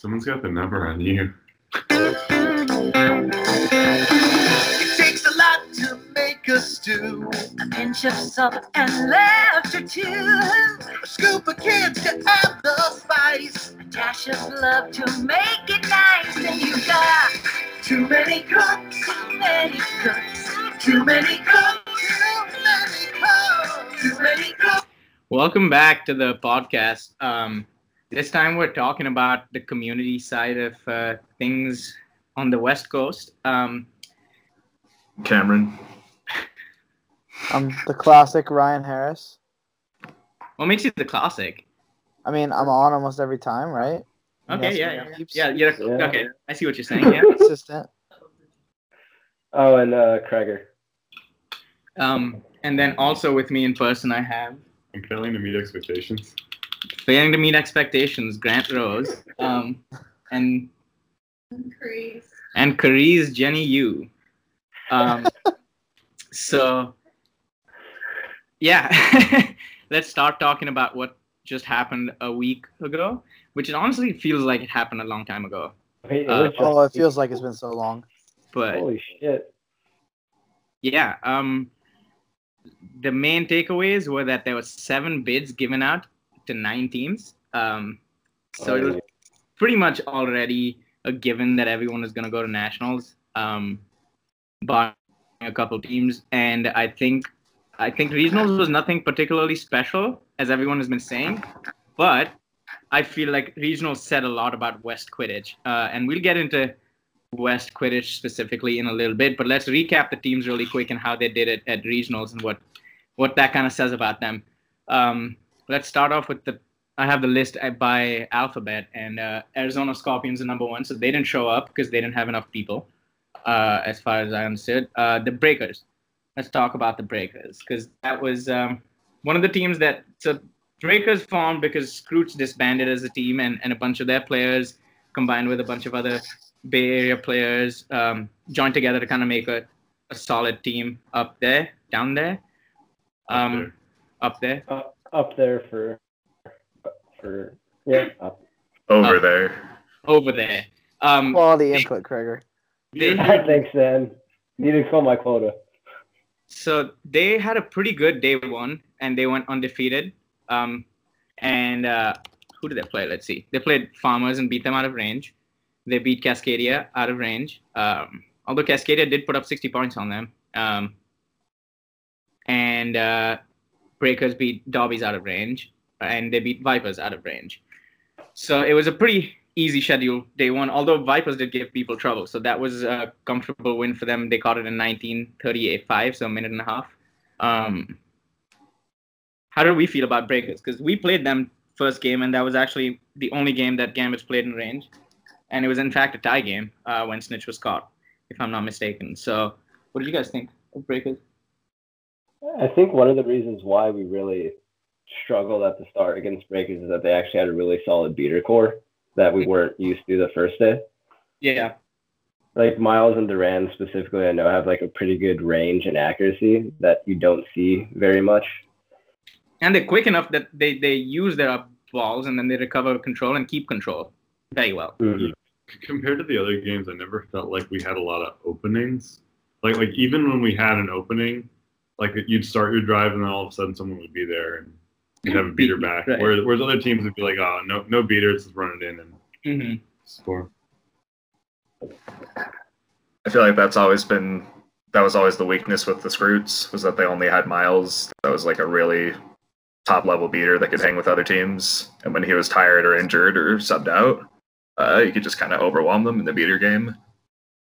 Someone's got the number on you. It takes a lot to make a stew. A pinch of salt and laughter too. A scoop of kids to add the spice. A dash of love to make it nice. And you got Too many cooks, too many cooks. too many cooks, too many cooks, too many cooks. Welcome back to the podcast. Um, this time we're talking about the community side of uh, things on the West Coast. Um, Cameron. I'm the classic Ryan Harris. what makes you the classic? I mean, I'm on almost every time, right? Okay, yeah, yeah, keeps- yeah, you're, Yeah. okay. I see what you're saying. Yeah. Consistent. Oh, and uh, Kreger. Um, and then also with me in person, I have I'm failing to meet expectations. Failing to meet expectations, Grant Rose, um, and and Carice Jenny Yu. Um, so, yeah, let's start talking about what just happened a week ago, which it honestly feels like it happened a long time ago. Wait, it Uh, Oh, it feels like it's been so long. But Holy shit. yeah, um, the main takeaways were that there were seven bids given out to nine teams. Um, so it was pretty much already a given that everyone is going to go to nationals, um, barring a couple teams. And I think I think regionals was nothing particularly special, as everyone has been saying. But I feel like regionals said a lot about West Quidditch, uh, and we'll get into West Quidditch specifically in a little bit. But let's recap the teams really quick and how they did it at regionals and what what that kind of says about them. Um, let's start off with the I have the list by alphabet, and uh, Arizona Scorpions are number one, so they didn't show up because they didn't have enough people, uh, as far as I understood. Uh, the Breakers. Let's talk about the Breakers because that was um, one of the teams that so Breakers formed because Scrooge disbanded as a team, and, and a bunch of their players combined with a bunch of other Bay Area players um, joined together to kind of make a, a solid team up there, down there, um, there. up there. Up, up there for, for, yeah, up. Over Uh, there. over there. Um, Quality input, Kreger. they, Thanks, Dan. Need to fill my quota. so they had a pretty good day one, and they went undefeated. Um, and uh, who did they play? Let's see. They played Farmers and beat them out of range. They beat Cascadia out of range. Um, although Cascadia did put up 60 points on them. Um, and uh, Breakers beat Dobbies out of range, and they beat Vipers out of range. So it was a pretty easy schedule day one, although Vipers did give people trouble. So that was a comfortable win for them. They caught it in 1938-5, so a minute and a half. Um, how did we feel about Breakers? Because we played them first game, and that was actually the only game that Gambits played in range. And it was, in fact, a tie game uh, when Snitch was caught, if I'm not mistaken. So what did you guys think of Breakers? I think one of the reasons why we really struggled at the start against Breakers is that they actually had a really solid beater core that we weren't used to the first day. Yeah. Like Miles and Duran specifically, I know have like a pretty good range and accuracy that you don't see very much. And they're quick enough that they, they use their up balls and then they recover control and keep control very well. Mhm. Compared to the other games, I never felt like we had a lot of openings. Like like even when we had an opening, like you'd start your drive and then all of a sudden someone would be there and you'd have a beater back. Right. Whereas, whereas other teams would be like, oh no no beaters, just run it in and hmm score. I feel like that's always been that was always the weakness with the Scroots was that they only had Miles. That was like a really top level beater that could hang with other teams. And when he was tired or injured or subbed out, uh, you could just kind of overwhelm them in the beater game.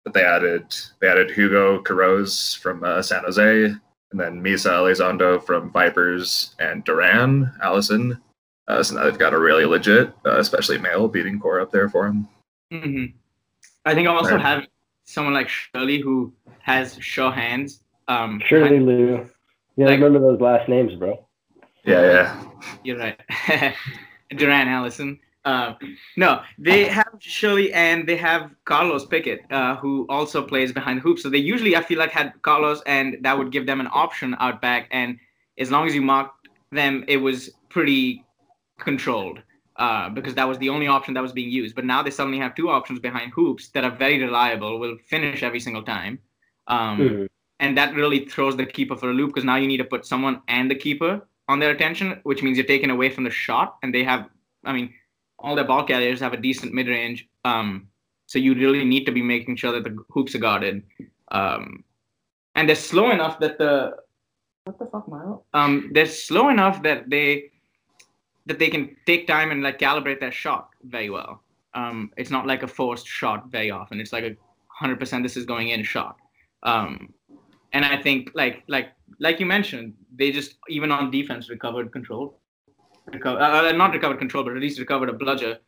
But they added they added Hugo Carroz from uh, San Jose, and then Misa Elizondo from Vipers, and Duran Allison. Uh, so now they've got a really legit, uh, especially male beating core up there for them. hmm I think I'm also Right. have someone like Shirley who has sure hands. Um, Shirley Lou. Yeah, Like- remember those last names, bro. Yeah, yeah. You're right. Duran Allison. Uh, no, they have Shirley and they have Carlos Pickett, uh, who also plays behind the hoop. So they usually, I feel like, had Carlos, and that would give them an option out back. And as long as you marked them, it was pretty controlled. uh, because that was the only option that was being used. But now they suddenly have two options behind hoops that are very reliable, will finish every single time. Um, Mhm. and that really throws the keeper for a loop because now you need to put someone and the keeper on their attention, which means you're taken away from the shot, and they have, I mean, all their ball carriers have a decent mid range, um, so you really need to be making sure that the hoops are guarded, um, and they're slow enough that the what the fuck, Milo? Um, they're slow enough that they that they can take time and like calibrate their shot very well. Um, it's not like a forced shot very often. It's like a hundred percent this is going in shot. Um, and I think like like like you mentioned, they just even on defense recovered control, Reco- uh, uh, not recovered control, but at least recovered a bludger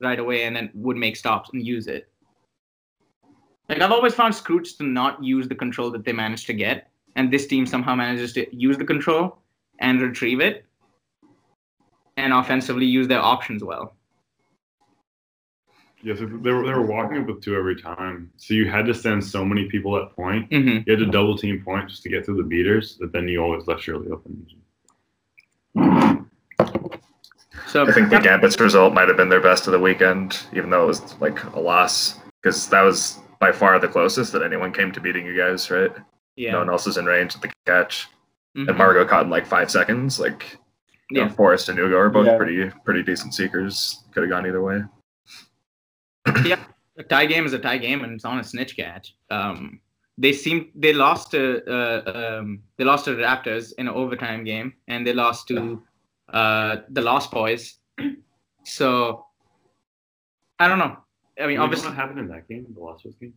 right away, and then would make stops and use it. Like I've always found Scrooge to not use the control that they managed to get, and this team somehow manages to use the control and retrieve it, and offensively use their options well. Yes, they were they were walking up with two every time, so you had to send so many people at point. hmm You had to double team point just to get through the beaters, but then you always left Shirley open. So I think the Gambits result might have been their best of the weekend, even though it was like a loss, because that was by far the closest that anyone came to beating you guys, right? yeah, No one else is in range of the catch, Mhm. and Margot caught in like five seconds. Like, you know, Yeah. Forrest and Ugo are both Yeah. pretty pretty decent seekers. Could have gone either way. Yeah, a tie game is a tie game, and it's on a snitch catch. Um, they seem they lost to uh, um, they lost to the Raptors in an overtime game, and they lost to uh, the Lost Boys. So I don't know. I mean, You obviously, what happened in that game, the Lost Boys game?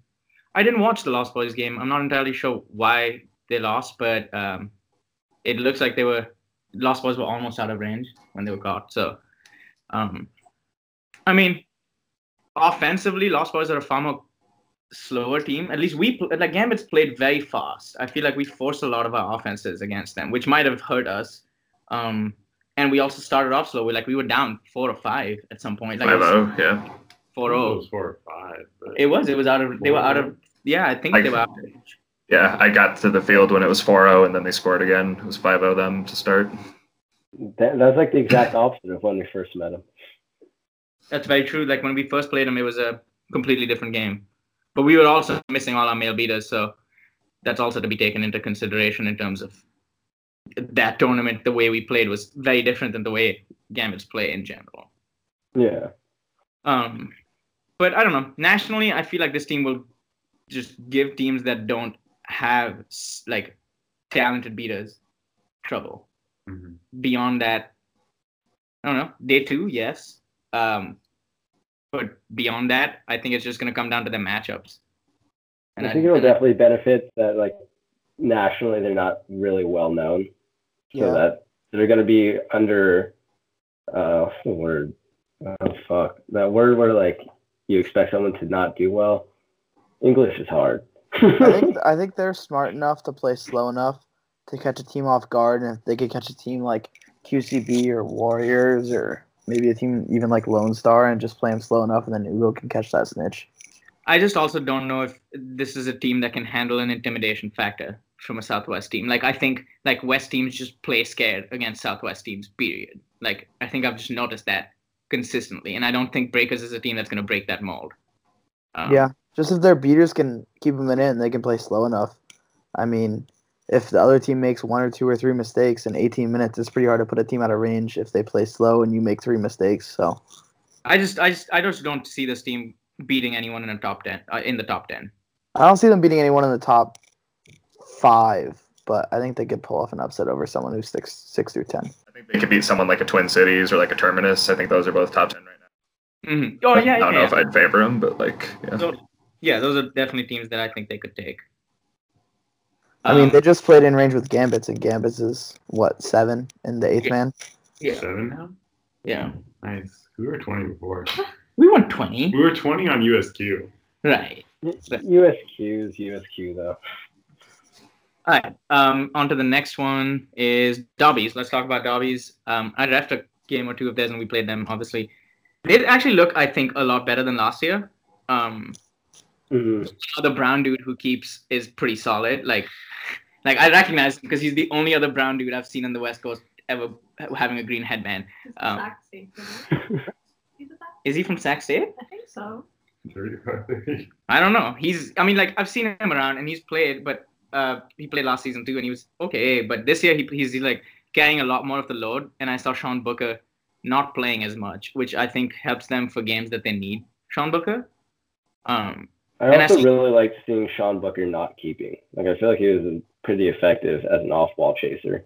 I didn't watch the Lost Boys game. I'm not entirely sure why they lost, but um, it looks like they were Lost Boys were almost out of range when they were caught. So, um, I mean, offensively, Lost Boys are a far more slower team. At least we, like Gambits, played very fast. I feel like we forced a lot of our offenses against them, which might have hurt us. Um, and we also started off slow. We like we were down four or five at some point. Like Five zero, yeah. four oh. It was four or five. But It was. It was out of. They were out of. Yeah, I think Like- they were out of range. Yeah, I got to the field when it was 4-0, and then they scored again. It was 5-0 them to start. That, that's like the exact opposite of when we first met him. That's very true. Like when we first played them, it was a completely different game. But we were also missing all our male beaters, so that's also to be taken into consideration in terms of that tournament. The way we played was very different than the way Gambits play in general. Yeah. Um, but I don't know. Nationally, I feel like this team will just give teams that don't have like talented beaters trouble. Mhm. Beyond that, I don't know. Day two, yes. Um, but beyond that, I think it's just going to come down to the matchups. I think it'll definitely benefit that like nationally they're not really well known, so that they're going to be under uh what's the word oh fuck that word where like you expect someone to not do well. English is hard. I think I think they're smart enough to play slow enough to catch a team off guard, and if they could catch a team like QCB or Warriors or maybe a team even like Lone Star and just play them slow enough, and then Ugo can catch that snitch. I just also don't know if this is a team that can handle an intimidation factor from a Southwest team. Like I think like West teams just play scared against Southwest teams. Period. Like I think I've just noticed that consistently, and I don't think Breakers is a team that's going to break that mold. Um, Yeah, just if their beaters can keep them in, it and they can play slow enough. I mean, if the other team makes one or two or three mistakes in 18 minutes, it's pretty hard to put a team out of range if they play slow and you make three mistakes. So I just I just I just don't see this team beating anyone in the top ten. Uh, in the top ten. I don't see them beating anyone in the top five, but I think they could pull off an upset over someone who's six six through ten. I think they could beat someone like a Twin Cities or like a Terminus. I think those are both top 10 right now. hmm Oh yeah, I don't yeah, know if I'd favor them, but like, yeah. Those- yeah. Those are definitely teams that I think they could take. I mean, Um, they just played in range with Gambits, and Gambits is what seven in the eighth Yeah. man. yeah, Seven now? yeah. Nice. We were 20 before. We won twenty, We were 20 on USQ. right? USQ is USQ though. All right. Um, on to the next one is Dobbies. Let's talk about Dobbies. Um, I left a game or two of theirs and we played them, obviously. They actually look, I think, a lot better than last year. Um, Mhm. the brown dude who keeps is pretty solid. Like, like I recognize him because he's the only other brown dude I've seen on the West Coast ever having a green headband. Um, State, right? He's a Sac- Is he from Sac State? I think so. I don't know. He's I mean like I've seen him around and he's played, but uh he played last season too and he was okay. But this year he he's, he's like carrying a lot more of the load and I saw Sean Booker not playing as much, which I think helps them for games that they need Sean Booker. Um I And I also really like seeing Sean Booker not keeping. Like I feel like he was pretty effective as an off-ball chaser.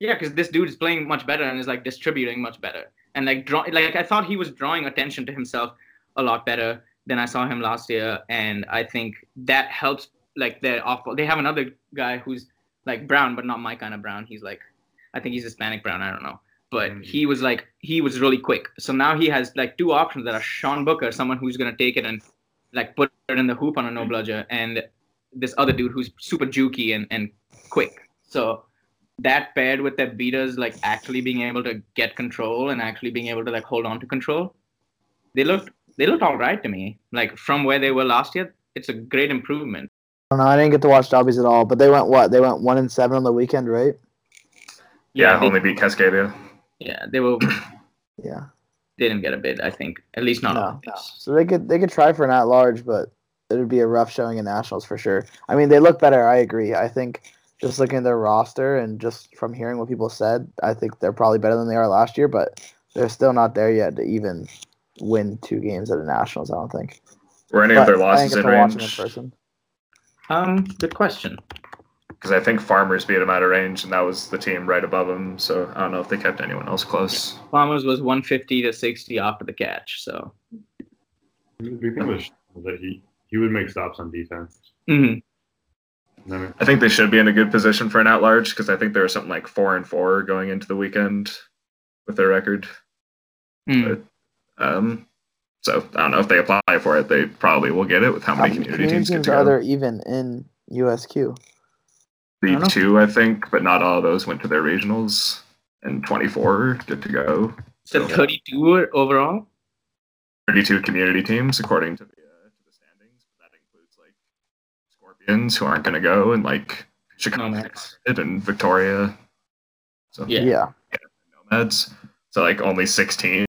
Yeah, because this dude is playing much better and is like distributing much better, and like draw like I thought he was drawing attention to himself a lot better than I saw him last year, and I think that helps like they're off. They have another guy who's like brown, but not my kind of brown. He's like, I think he's Hispanic brown. I don't know, but Mm. he was like he was really quick. So now he has like two options that are Sean Booker, someone who's gonna take it and like put it in the hoop on a no bludger, and this other dude who's super jukey and and quick. So that paired with their beaters like actually being able to get control and actually being able to like hold on to control, they looked they looked all right to me. Like from where they were last year, it's a great improvement. I don't know. I didn't get to watch Dobbies at all, but they went what? They went one and seven on the weekend, right? Yeah, they, only beat Cascadia. yeah, they were Yeah. they didn't get a bid. I think at least not. No, all. no. So they could they could try for an at large, but it would be a rough showing in nationals for sure. I mean, they look better. I agree. I think just looking at their roster and just from hearing what people said, I think they're probably better than they are last year, but they're still not there yet to even win two games at the nationals. I don't think. Were any But of their losses didn't in get to watch them in range? Person. Um, good question. Because I think Farmers beat him out of range, and that was the team right above him. So I don't know if they kept anyone else close. Farmers was 150 to 60 after the catch. So The big thing was that he he would make stops on defense. Mhm. I think they should be in a good position for an at large because I think there was something like four and four going into the weekend with their record. Mm. Um, so I don't know if they apply for it, they probably will get it with how How many many community, community teams get teams to are there even in USQ? I. The two, I think, but not all of those went to their regionals, and 24 good to go. So 32 overall. 32 community teams according to the, uh, to the standings. But that includes like Scorpions who aren't going to go, and like Chicago Nomads. And Victoria. So Yeah. yeah. Nomads. So like only 16.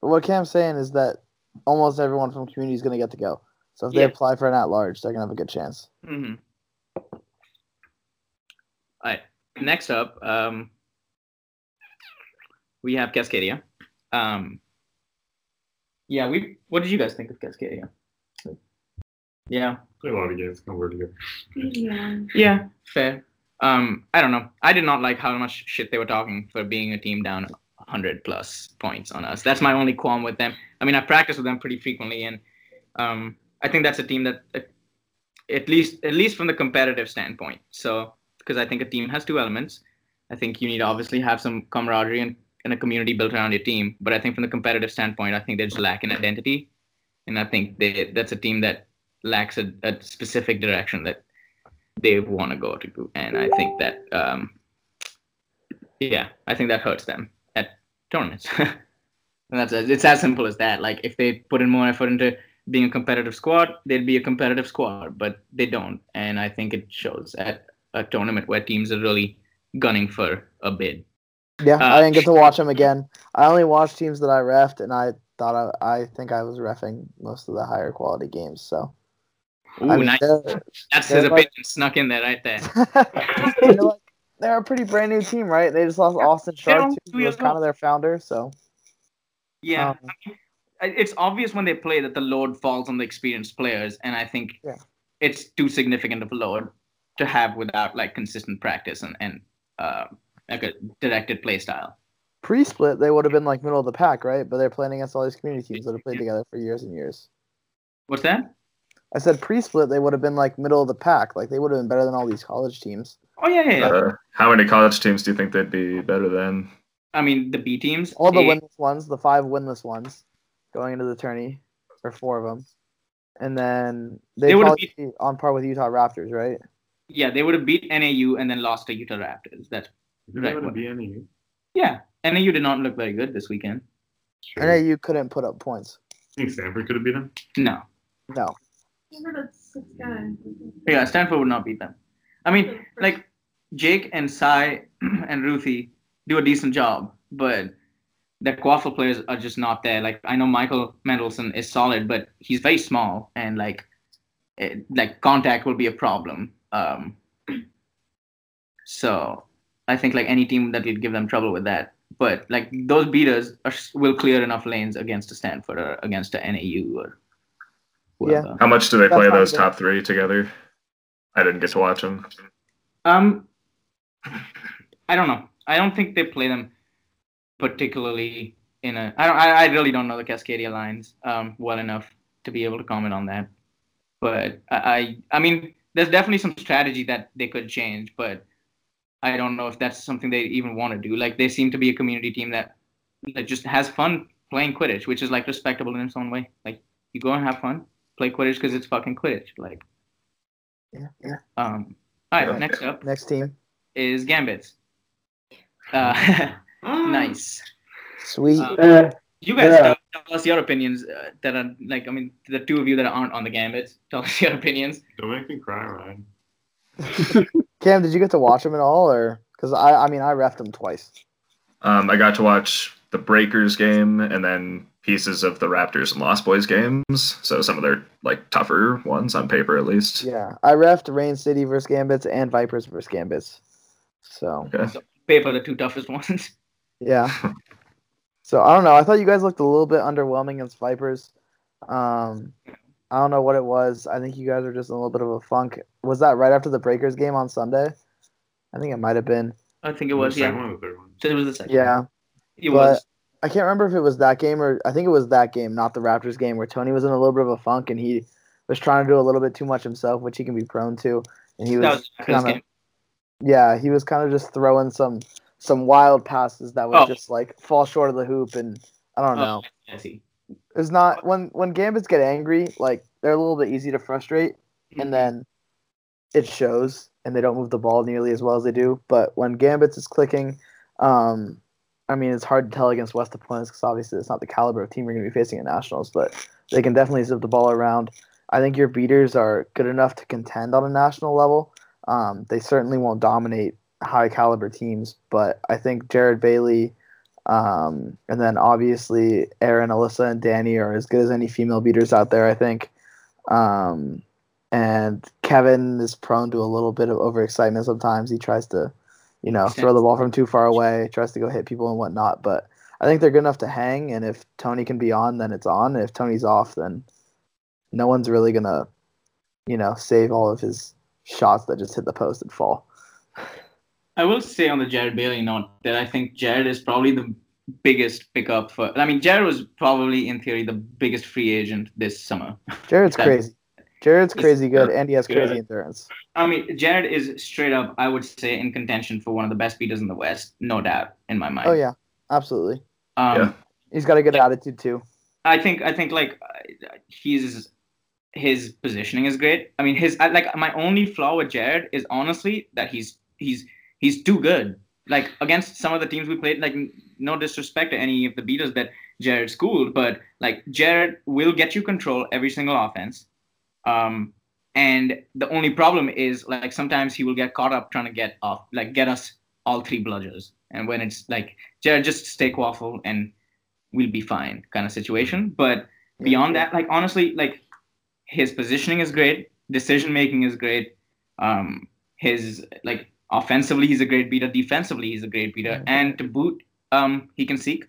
But what Cam's saying is that almost everyone from community is going to get to go. So if they Yeah. apply for an at large, they're going to have a good chance. Mm-hmm. All right. Next up, um, we have Cascadia. Um, yeah, we. What did you guys think of Cascadia? Yeah. play a lot of games come work together. Yeah. Yeah. Fair. Um, I don't know. I did not like how much shit they were talking for being a team down 100 plus points on us. That's my only qualm with them. I mean, I practice with them pretty frequently, and um, I think that's a team that, uh, at least at least from the competitive standpoint. So, because I think a team has two elements. I think you need to obviously have some camaraderie and, and a community built around your team. But I think from the competitive standpoint, I think they just lack an identity, and I think they that's a team that lacks a, a specific direction that they want to go to, and I think that um, yeah, I think that hurts them tournaments. and that's it's as simple as that. Like if they put in more effort into being a competitive squad, they'd be a competitive squad, but they don't, and I think it shows at a tournament where teams are really gunning for a bid. Yeah, Uh, I didn't get to watch them again. I only watched teams that I refed, and I thought I, I think I was refing most of the higher quality games. So Ooh, I mean, nice. they're, That's they're his like- opinion snuck in there right there. they're like they're a pretty brand new team, right? They just lost Austin They're Sharp, who was kind of their founder. So Yeah, um, I- it's obvious when they play that the load falls on the experienced players, and I think Yeah. it's too significant of a load to have without like consistent practice and and uh, like a directed play style. pre-split, they would have been like middle of the pack, right? But they're playing against all these community teams that have played together for years and years. What's that? I said pre-split, they would have been like middle of the pack. Like they would have been better than all these college teams. Oh yeah, yeah. yeah. Uh, how many college teams do you think they'd be better than? I mean the B teams. All the winless ones, the five winless ones, going into the tourney, or four of them, and then they, They would be on par with Utah Raptors, right? Yeah, they would have beat NAU and then lost to Utah Raptors. That's Did Right, that what- be any? yeah. NAU did not look very good this weekend. Sure. I know you couldn't put up points. I think Stanford could have beat them. No. No, Remember that six guy? Yeah, Stanford would not beat them. I mean, like Jake and Sai and Ruthie do a decent job, but the quaffle players are just not there. Like I know Michael Mendelson is solid, but he's very small and like it, like contact will be a problem. Um, so I think like any team that would give them trouble with that. But like those beaters are, will clear enough lanes against a Stanford or against a NAU or whoever. How much do they That's play those good. top three together? I didn't get to watch them. Um, I don't know. I don't think they play them particularly in a. I don't. I, I really don't know the Cascadia lines um well enough to be able to comment on that. But I, I, I mean, there's definitely some strategy that they could change, but I don't know if that's something they even want to do. Like they seem to be a community team that that just has fun playing Quidditch, which is like respectable in its own way. Like you go and have fun, play Quidditch because it's fucking Quidditch. Like, Yeah, yeah. um. All right, Yeah. next up Next team. Is Gambits. Uh, nice. Sweet. Uh, Eh, You guys Yeah. tell, tell us your opinions uh, that are like, I mean, the two of you that aren't on the Gambits, tell us your opinions. Don't make me cry, Ryan. Cam, did you get to watch them at all, or because I, I mean, I refed them twice. Um, I got to watch the Breakers game and then pieces of the Raptors and Lost Boys games. So some of their like tougher ones on paper, at least. Yeah, I refed Rain City versus Gambits and Vipers versus Gambits. So Okay. Pay for the two toughest ones. yeah. So I don't know. I thought you guys looked a little bit underwhelming against Vipers. Um, I don't know what it was. I think you guys are just in a little bit of a funk. Was that right after the Breakers game on Sunday? I think it might have been. I think it was, The second yeah. one or the third one? So it was the second. Yeah. It but- was. I can't remember if it was that game or I think it was that game, not the Raptors game, where Tony was in a little bit of a funk and he was trying to do a little bit too much himself, which he can be prone to. And he That was, was kinda- game. Yeah, he was kind of just throwing some some wild passes that would Oh. just like fall short of the hoop, and I don't know. Oh, I see. It's not when when Gambits get angry, like they're a little bit easy to frustrate, Mm-hmm. and then it shows, and they don't move the ball nearly as well as they do. But when Gambits is clicking, um, I mean, it's hard to tell against West opponents because obviously it's not the caliber of team you're going to be facing at nationals, but they can definitely zip the ball around. I think your beaters are good enough to contend on a national level. Um, they certainly won't dominate high caliber teams, but I think Jared Bailey, um, and then obviously Aaron, Alyssa, and Danny are as good as any female beaters out there. I think, um, and Kevin is prone to a little bit of overexcitement sometimes. He tries to, you know, throw the ball from too far away, tries to go hit people and whatnot. But I think they're good enough to hang, and if Tony can be on, then it's on. And if Tony's off, then no one's really gonna, you know, save all of his shots that just hit the post and fall. I will say on the Jared Bailey note that I think Jared is probably the biggest pickup for. I mean, Jared was probably in theory the biggest free agent this summer. Jared's That- crazy. Jared's crazy good, and he has crazy Yeah. endurance. I mean, Jared is straight up, I would say, in contention for one of the best beaters in the West, no doubt, in my mind. Oh yeah, absolutely. Um, Yeah. He's got a good attitude too. I think I think like uh, he's his positioning is great. I mean, his like my only flaw with Jared is honestly that he's he's he's too good. Like against some of the teams we played, like no disrespect to any of the beaters that Jared schooled, but like Jared will get you control every single offense. Um, and the only problem is like sometimes he will get caught up trying to get off, like get us all three bludgers. And when it's like Jared, just stay waffle and we'll be fine kind of situation. But beyond that, like honestly, like his positioning is great, decision making is great. Um, his like offensively, he's a great beater. Defensively, he's a great beater. Yeah. And to boot, um, he can seek,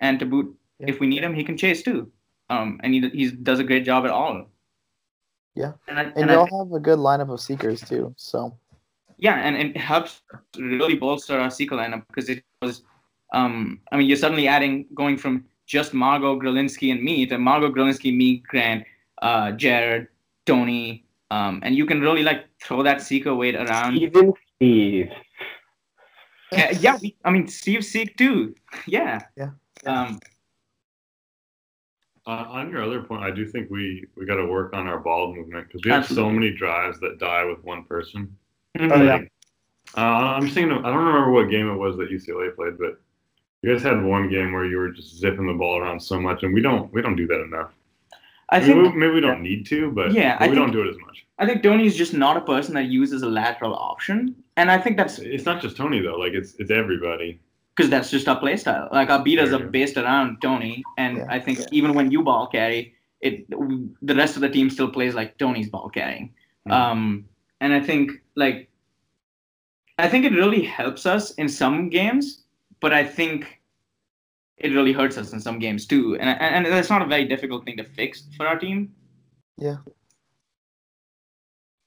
and to boot, Yeah. if we need him, he can chase too. Um, and he he does a great job at all. Yeah. And, I, And and you I, all have a good lineup of seekers too. So yeah, and it helps really bolster our seeker lineup because it was, um, I mean, you're suddenly adding going from just Margot Grolinsky and me to Margot Grolinsky, me, Grant, uh, Jared, Tony, um, and you can really like throw that seeker weight around. Even Steve. Yeah, yeah we, I mean, Steve Seek too. Yeah. Yeah. Um, Uh, on your other point, I do think we we got to work on our ball movement because we have so many drives that die with one person. Oh, yeah. Uh, I'm just thinking. Of, I don't remember what game it was that UCLA played, but you guys had one game where you were just zipping the ball around so much, and we don't we don't do that enough. I maybe, think maybe we don't need to, but Yeah, but I we don't do it as much. I think Tony is just not a person that uses a lateral option, and I think that's It's not just Tony though. Like it's it's everybody. because that's just our play style. Like our beaters are based around Tony, and Yeah. I think even when you ball carry, it the rest of the team still plays like Tony's ball carrying. Mhm. Um, and I think like I think it really helps us in some games, but I think it really hurts us in some games too. And and, and that's not a very difficult thing to fix for our team. Yeah.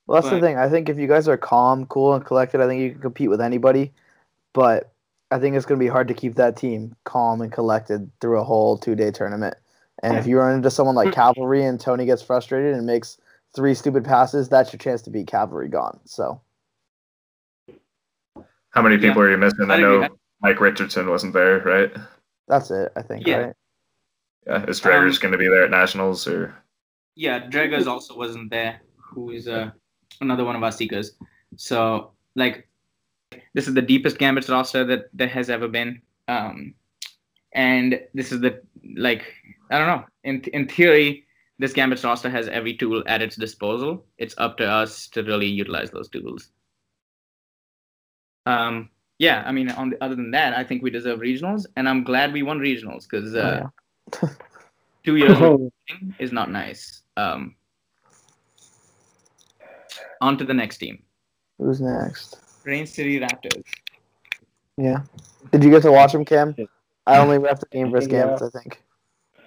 Well, that's the thing. I think if you guys are calm, cool, and collected, I think you can compete with anybody. But I think it's going to be hard to keep that team calm and collected through a whole two day tournament. And if you run into someone like hmm. Cavalry and Tony gets frustrated and makes three stupid passes, that's your chance to beat Cavalry gone. So How many people are you missing? I I know agree. Mike Richardson wasn't there, right? That's it, I think, Yeah. right? Yeah, is Drager's Um, going to be there at nationals or? Yeah, Draggers also wasn't there, who is uh, another one of our seekers. So, like, this is the deepest Gambits roster that there has ever been. Um, and this is the, like, I don't know. In, in theory, this Gambits roster has every tool at its disposal. It's up to us to really utilize those tools. Um, yeah, I mean, on the, other than that, I think we deserve regionals, and I'm glad we won regionals because uh, Oh, two years Oh, is not nice. Um, on to the next team, Who's next? Rain City Raptors. Yeah. Did you get to watch them, Cam? I only left the game versus Yeah. Gambits, I think.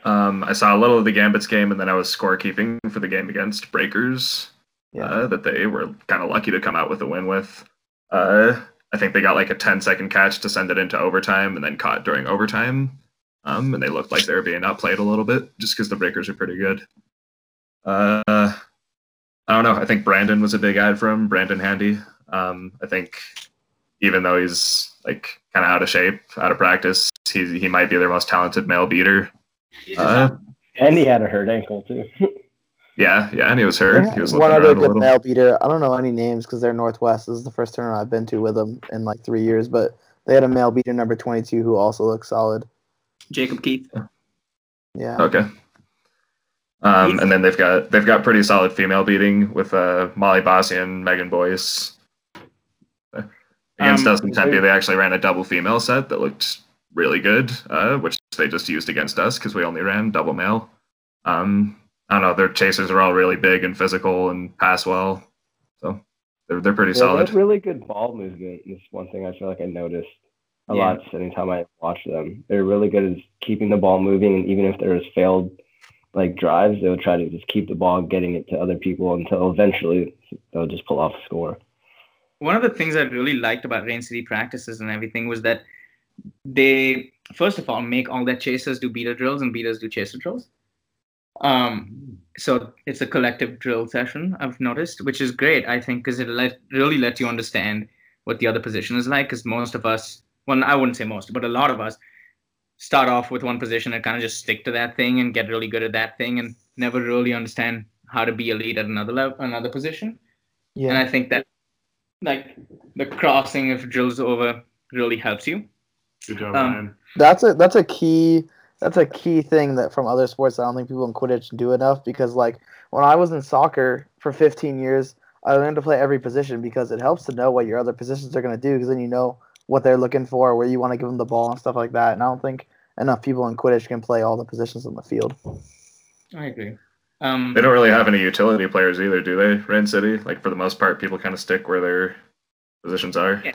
Um, I saw a little of the Gambits game, and then I was scorekeeping for the game against Breakers. Yeah. Uh, that they were kind of lucky to come out with a win with. Uh, I think they got like a 10 second catch to send it into overtime, and then caught during overtime. Um, and they looked like they were being outplayed a little bit, just because the Breakers are pretty good. Uh, I don't know. I think Brandon was a big ad for him. Brandon Handy. Um, I think even though he's like kind of out of shape, out of practice, he he might be their most talented male beater. Uh, and he had a hurt ankle too. yeah, yeah, and he was hurt. He was one other good little. male beater. I don't know any names because they're Northwest. This is the first tournament I've been to with them in like three years, but they had a male beater number 22 who also looks solid. Jacob Keith. Yeah. Okay. Um, and then they've got they've got pretty solid female beating with uh, Molly Bossy and Megan Boyce. Against Um, us in Tempe, they actually ran a double female set that looked really good, uh, which they just used against us because we only ran double male. Um, I don't know, their chasers are all really big and physical and pass well, so they're they're pretty Yeah, they solid. have really good ball movement. Is one thing I feel like I noticed a Yeah. lot anytime I watch them. They're really good at keeping the ball moving, and even if there's failed like drives, they'll try to just keep the ball, getting it to other people until eventually they'll just pull off a score. One of the things I really liked about Rain City practices and everything was that they, first of all, make all their chasers do beater drills and beaters do chaser drills. Um, so it's a collective drill session I've noticed, which is great, I think, because it let, really lets you understand what the other position is like. Because most of us, well, I wouldn't say most, but a lot of us start off with one position and kind of just stick to that thing and get really good at that thing and never really understand how to be elite at another level, another position. Yeah. And I think that like the crossing of drills over really helps you. Good job, Um, Ryan. That's a that's a key that's a key thing that from other sports I don't think people in Quidditch do enough because like when I was in soccer for 15 years, I learned to play every position because it helps to know what your other positions are going to do because then you know what they're looking for, where you want to give them the ball and stuff like that. And I don't think enough people in Quidditch can play all the positions on the field. I agree. Um, They don't really have any utility players either, do they? Rain City, like for the most part, people kind of stick where their positions are. Yeah.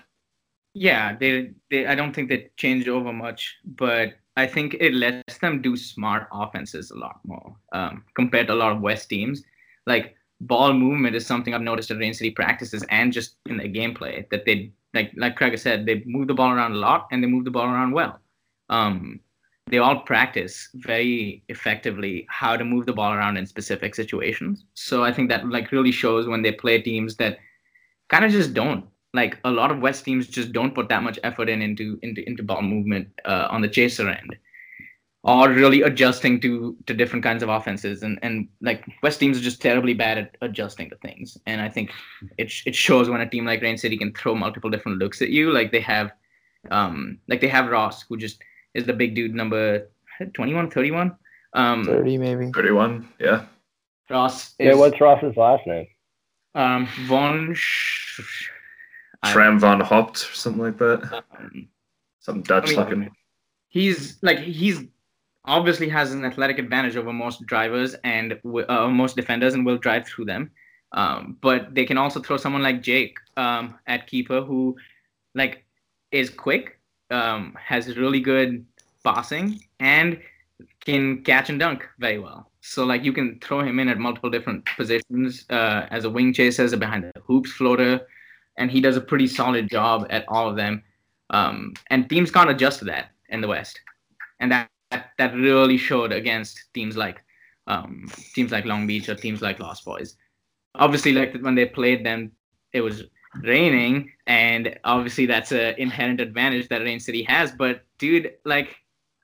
yeah, they they I don't think they changed over much, but I think it lets them do smart offenses a lot more um, compared to a lot of West teams. Like ball movement is something I've noticed at Rain City practices and just in the gameplay that they like like Craig said they move the ball around a lot and they move the ball around well. Um, they all practice very effectively how to move the ball around in specific situations. So I think that like really shows when they play teams that kind of just don't like a lot of West teams just don't put that much effort in into into, into ball movement uh, on the chaser end, or really adjusting to to different kinds of offenses. And and like West teams are just terribly bad at adjusting to things. And I think it it shows when a team like Rain City can throw multiple different looks at you. Like they have, um, like they have Ross who just is the big dude number 21, 31. Um, Thirty maybe. 31. Yeah. Ross is Yeah, what's Ross's last name? um, von. Sch- I- Tram van Hopt or something like that. um, Some Dutch I mean- looking. he's like he's obviously has an athletic advantage over most drivers and uh, most defenders and will drive through them. Um, but they can also throw someone like Jake um, at keeper who like is quick, um, has really good passing, and can catch and dunk very well. So like you can throw him in at multiple different positions uh, as a wing chaser, as a behind the hoops floater, and he does a pretty solid job at all of them. Um, and teams can't adjust to that in the West, and that that, that really showed against teams like um, teams like Long Beach or teams like Lost Boys. Obviously, like when they played them, it was raining, and obviously that's an inherent advantage that Rain City has. But dude, like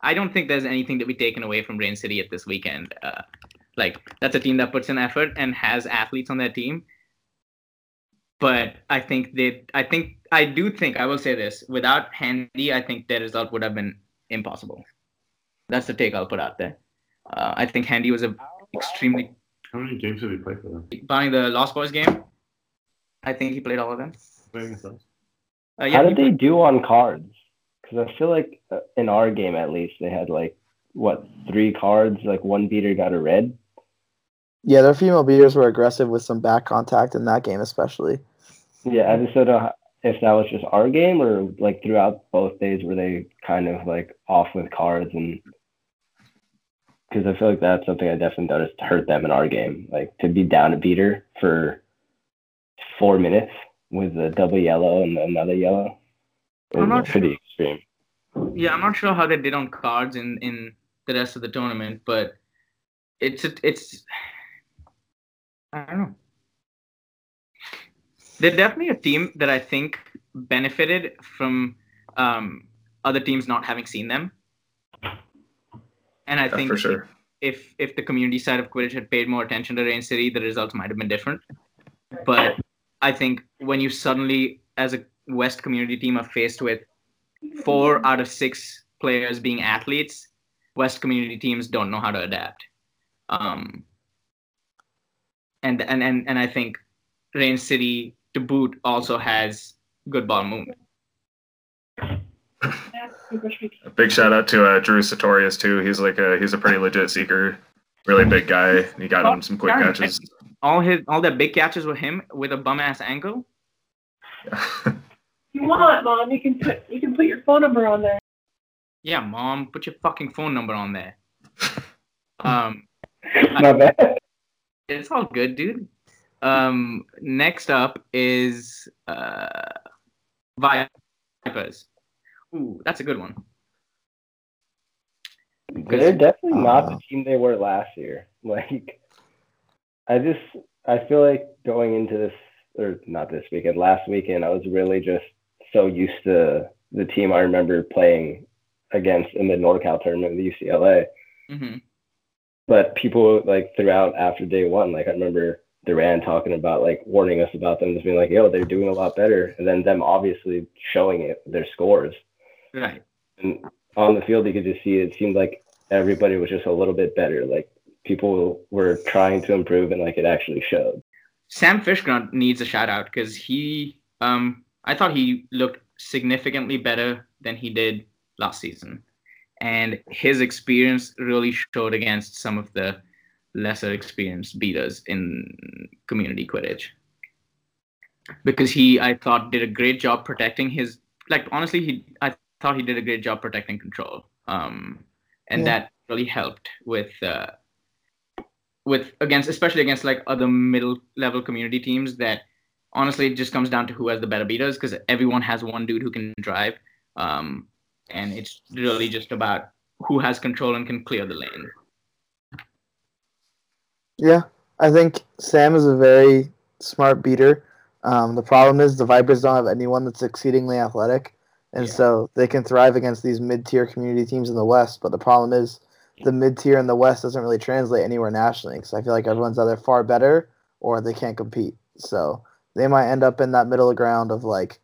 I don't think there's anything to be taken away from Rain City at this weekend. Uh, like that's a team that puts in effort and has athletes on their team. But I think they, I think, I do think, I will say this: without Handy, I think their result would have been impossible. That's the take I'll put out there. Uh, I think Handy was a extremely How many games did he play for them? barring the Lost Boys game. I think he played all of them. Playing against us? Uh, yeah, How did they do on cards? Because I feel like uh, in our game at least they had like what three cards? Like one beater got a red. Yeah, their female beaters were aggressive with some back contact in that game, especially. Yeah, I just don't know if that was just our game or like throughout both days were they kind of like off with cards and because I feel like that's something I definitely noticed hurt them in our game. Like to be down a beater for four minutes with a double yellow and another yellow. I'm was not pretty extreme. yeah, I'm not sure how they did on cards in in the rest of the tournament, but it's it's I don't know. They're definitely a team that I think benefited from um, other teams not having seen them, and I Yeah, think for sure. if if the community side of Quidditch had paid more attention to Rain City, the results might have been different. But I think when you suddenly, as a West community team, are faced with four out of six players being athletes, West community teams don't know how to adapt. Um, and and and and I think Rain City to boot also has good ball movement. A big shout out to uh, Drew Sartorius too. He's like a he's a pretty legit seeker, really big guy. He got him some quick catches. All his all the big catches with him with a bum ass ankle. If you want, mom, you can put you can put your phone number on there. Yeah, mom, put your fucking phone number on there. Um, My bad. It's all good, dude. Um, next up is uh, Vipers. Ooh, that's a good one. They're definitely not Uh, the team they were last year. Like, I just I feel like going into this or not this weekend, last weekend, I was really just so used to the team I remember playing against in the NorCal tournament with UCLA. hmm But people like throughout after day one, like I remember Duran talking about like warning us about them, just being like, "Yo, they're doing a lot better," and then them obviously showing it their scores. Right. And on the field, you could just see it seemed like everybody was just a little bit better. Like people were trying to improve, and like it actually showed. Sam Fishgrunt needs a shout out because he, um, I thought he looked significantly better than he did last season, and his experience really showed against some of the lesser experienced beaters in community Quidditch. Because he, I thought, did a great job protecting his. Like honestly, he, I thought he did a great job protecting control, um, and Yeah. that really helped with. Uh, with against especially against like other middle level community teams that honestly it just comes down to who has the better beaters because everyone has one dude who can drive um, and it's really just about who has control and can clear the lane Yeah, I think Sam is a very smart beater. Um, the problem is the Vipers don't have anyone that's exceedingly athletic, and Yeah. so they can thrive against these mid-tier community teams in the West. But the problem is the mid-tier in the West doesn't really translate anywhere nationally. Because I feel like everyone's either far better or they can't compete. So they might end up in that middle ground of like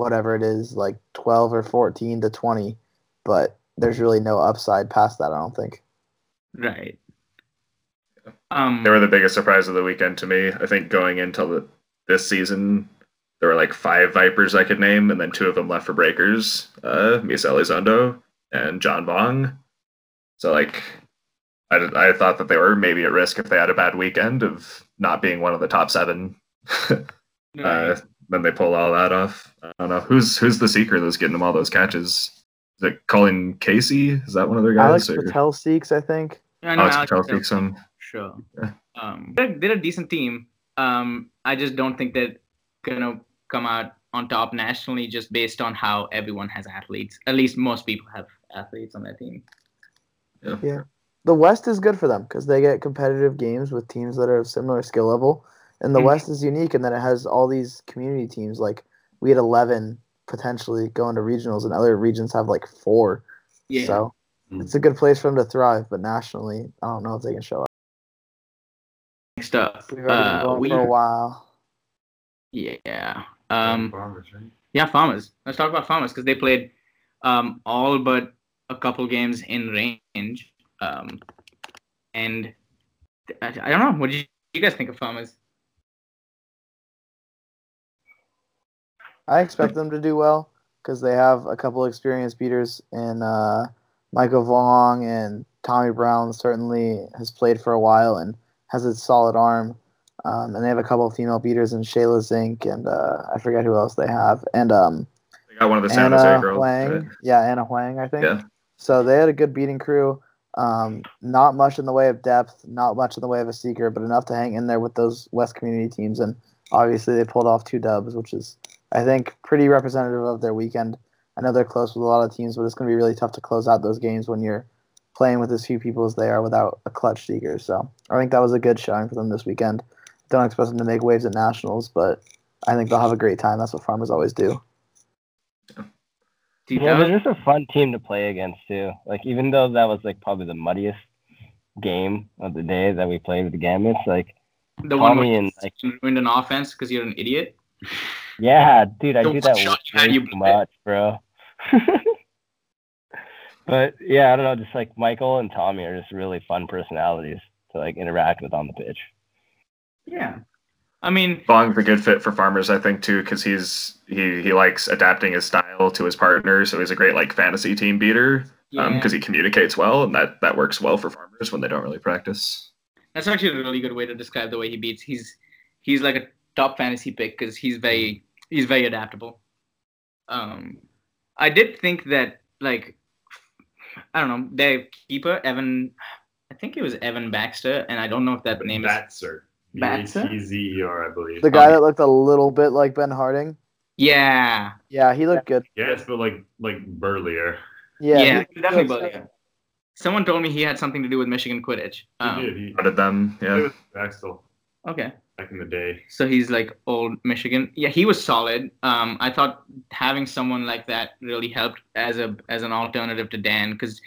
whatever it is, like twelve or fourteen to twenty. But there's really no upside past that. I don't think. Right. Um, They were the biggest surprise of the weekend to me. I think going into the, this season, there were like five Vipers I could name, and then two of them left for Breakers, uh, Misa Elizondo and John Vong. So like, I, I thought that they were maybe at risk if they had a bad weekend of not being one of the top seven. uh, right. Then they pull all that off. I don't know who's who's the seeker that's getting them all those catches. Is it Colin Casey? Is that one of their guys? Alex or- Patel seeks, I think. I know Alex Alex Patel Patel, takes some. Sure. Yeah. Um, they're, they're a decent team. Um, I just don't think they're gonna come out on top nationally just based on how everyone has athletes. At least most people have athletes on their team. Yeah. The West is good for them because they get competitive games with teams that are of similar skill level. And the Mhm. West is unique in that it has all these community teams. Like we had 11 potentially going to regionals, and other regions have like four. Yeah. So Mm. it's a good place for them to thrive. But nationally, I don't know if they can show up. Next up, We've already been uh, going we for a while. yeah. Um, Farmers, right? Yeah, farmers. Let's talk about farmers because they played um, all but a couple games in range. Um, and I, I don't know. What do you, you guys think of farmers? I expect them to do well because they have a couple experienced beaters in uh, Michael Vong and Tommy Brown. Certainly has played for a while and has a solid arm. Um, and they have a couple of female beaters in Shayla Zink and uh, I forget who else they have. And um, They got one of the San Anna Jose girls. Huang. Yeah, Anna Huang, I think. Yeah. So they had a good beating crew. Um, not much in the way of depth, not much in the way of a seeker, but enough to hang in there with those West community teams. And obviously, they pulled off two dubs, which is, I think, pretty representative of their weekend. I know they're close with a lot of teams, but it's going to be really tough to close out those games when you're playing with as few people as they are without a clutch seeker. So I think that was a good showing for them this weekend. Don't expect them to make waves at nationals, but I think they'll have a great time. That's what farmers always do. Do you Yeah, know? they're just a fun team to play against too. Like even though that was like probably the muddiest game of the day that we played with the Gambits, like the one Tommy where and like ruined an offense because you're an idiot? yeah, dude, I The do that shot way too much, bro. but yeah, I don't know, just like Michael and Tommy are just really fun personalities to like interact with on the pitch. Yeah. I mean, Vong's a good fit for farmers, I think, too, because he's he he likes adapting his style to his partner, so he's a great like fantasy team beater um, yeah. because he communicates well, and that that works well for farmers when they don't really practice. That's actually a really good way to describe the way he beats. He's he's like a top fantasy pick because he's very mm-hmm. He's very adaptable. Um, I did think that like I don't know their keeper Evan, I think it was Evan Baxter, and I don't know if that name is Batzer. Batzer? B-A-T-Z-E-R, I believe. The guy Okay. that looked a little bit like Ben Harding. yeah Yeah, he looked good. Yes, but like like burlier. Yeah, yeah, he- definitely. he But, yeah. Someone told me he had something to do with Michigan Quidditch. He Um, did. He Started them, yeah. with Baxter okay. Back in the day. So he's like old Michigan. Yeah, he was solid. Um, I thought having someone like that really helped as a as an alternative to Dan because,